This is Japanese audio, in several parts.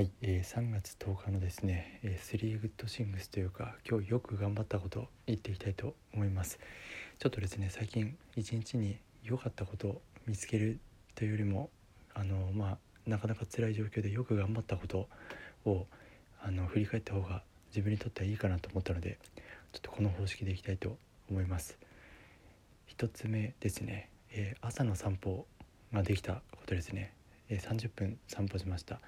はい、えー、3月10日のですね、えー、3グッドシングスというか今日よく頑張ったことを言っていきたいと思います。ちょっとですね最近一日に良かったことを見つけるというよりもあのまあなかなか辛い状況でよく頑張ったことをあの振り返った方が自分にとってはいいかなと思ったのでちょっとこの方式でいきたいと思います。1つ目ですね、えー、朝の散歩ができたことですね、え30分散歩しました。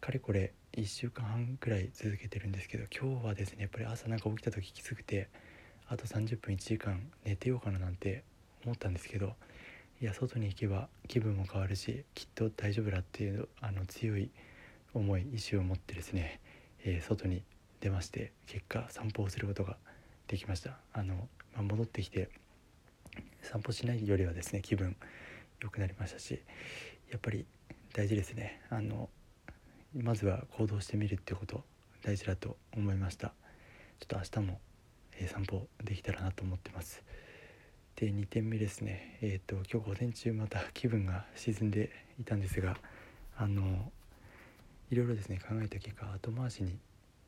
かれこれ1週間半くらい続けてるんですけど今日はですねやっぱり朝なんか起きた時きつくてあと30分1時間寝てようかななんて思ったんですけどいや外に行けば気分も変わるしきっと大丈夫だっていうあの強い思い意志を持ってですね、えー、外に出まして結果散歩をすることができました。あの、まあ、戻ってきて散歩しないよりはですね気分良くなりましたしやっぱり大事ですね。あのまずは行動してみるってこと大事だと思いました。ちょっと明日も、えー、散歩できたらなと思ってます。で2点目ですね。えっ、ー、と今日午前中また気分が沈んでいたんですがあのいろいろですね考えた結果後回しに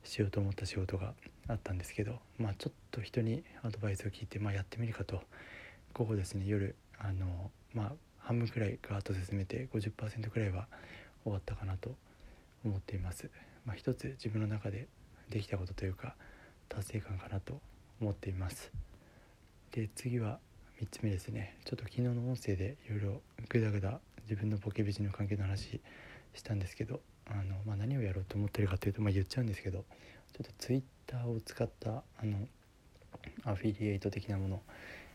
しようと思った仕事があったんですけどまあちょっと人にアドバイスを聞いて、まあ、やってみるかと。午後ですね夜あのまあ半分くらいガーッと進めて50%くらいは終わったかなと思っています。まあ、一つ自分の中でできたことというか達成感かなと思っています。で次は3つ目ですねちょっと昨日の音声でいろいろグダグダ自分のボケビジの関係の話したんですけどあの、まあ、何をやろうと思ってるかというと、まあ、言っちゃうんですけどちょっと Twitter を使ったあのアフィリエイト的なもの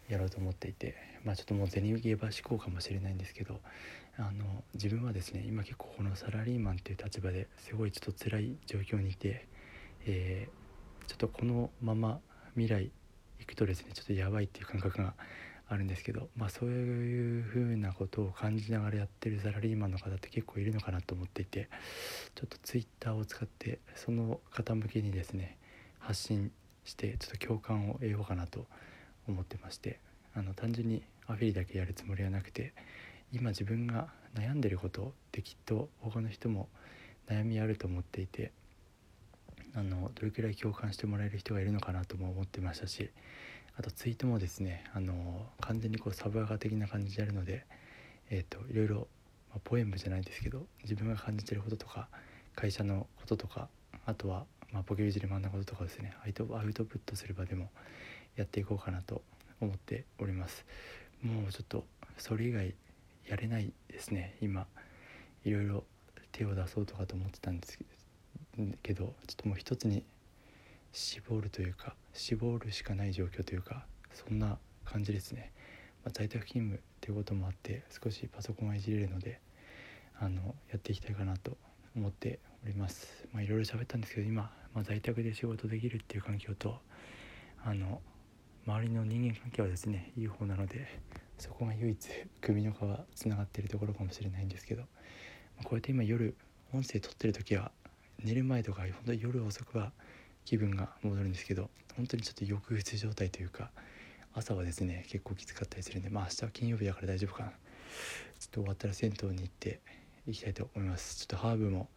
やろうと思っていてまあちょっともう銭ゲーバー志向かもしれないんですけどあの自分はですね今結構このサラリーマンっていう立場ですごいちょっと辛い状況にいて、えー、ちょっとこのまま未来行くとですねちょっとやばいっていう感覚があるんですけどまあそういう風なことを感じながらやってるサラリーマンの方って結構いるのかなと思っていてちょっと Twitter を使ってその方向けにですね発信してちょっと共感を得ようかなと思思ってましてあの単純にアフィリだけやるつもりはなくて今自分が悩んでることってきっと他の人も悩みあると思っていてあのどれくらい共感してもらえる人がいるのかなとも思ってましたしあとツイートもですねあの完全にこうサブアガ的な感じであるので、えーと、いろいろ、まあ、ポエムじゃないですけど自分が感じてることとか会社のこととかあとは、まあ、ポケビジで学んだこととかですねアウトプットする場でもやっていこうかなと思っております。もうちょっとそれ以外やれないですね。今いろいろ手を出そうとかと思ってたんですけどちょっともう一つに絞るというか絞るしかない状況というかそんな感じですね、まあ、在宅勤務ということもあって少しパソコンはいじれるのであのやっていきたいかなと思っております。まあいろいろ喋ったんですけど今、まあ、在宅で仕事できるっていう環境とあの周りの人間関係はですねいい方なのでそこが唯一首の皮つながってるところかもしれないんですけどこうやって今夜音声撮ってる時は寝る前とか本当に夜遅くは気分が戻るんですけど本当にちょっと抑うつ状態というか朝はですね結構きつかったりするんでまあ明日は金曜日だから大丈夫かな。ちょっと終わったら銭湯に行っていきたいと思います。ちょっとハーブも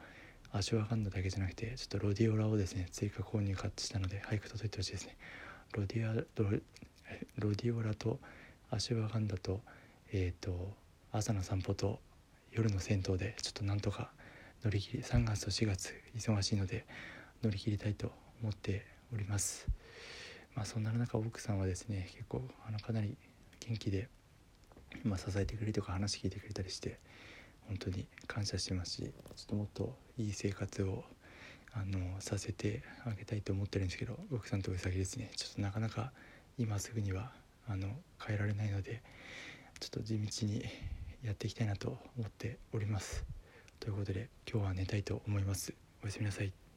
アシュワガンダだけじゃなくてちょっとロディオラをですね追加購入買ってしたので早く届いてほしいですね。ロディアロロディオラとアシュワガンダと,、えーと、朝の散歩と夜の銭湯でちょっとなんとか乗り切り3月と4月忙しいので乗り切りたいと思っております。まあそんな中奥さんはですね結構あのかなり元気で、まあ、支えてくれるとか話聞いてくれたりして本当に感謝してますしちょっともっといい生活をあのさせてあげたいと思ってるんですけど奥さんとうさぎですね。ちょっとなかなか今すぐにはあの変えられないのでちょっと地道にやっていきたいなと思っております。ということで今日は寝たいと思います。おやすみなさい。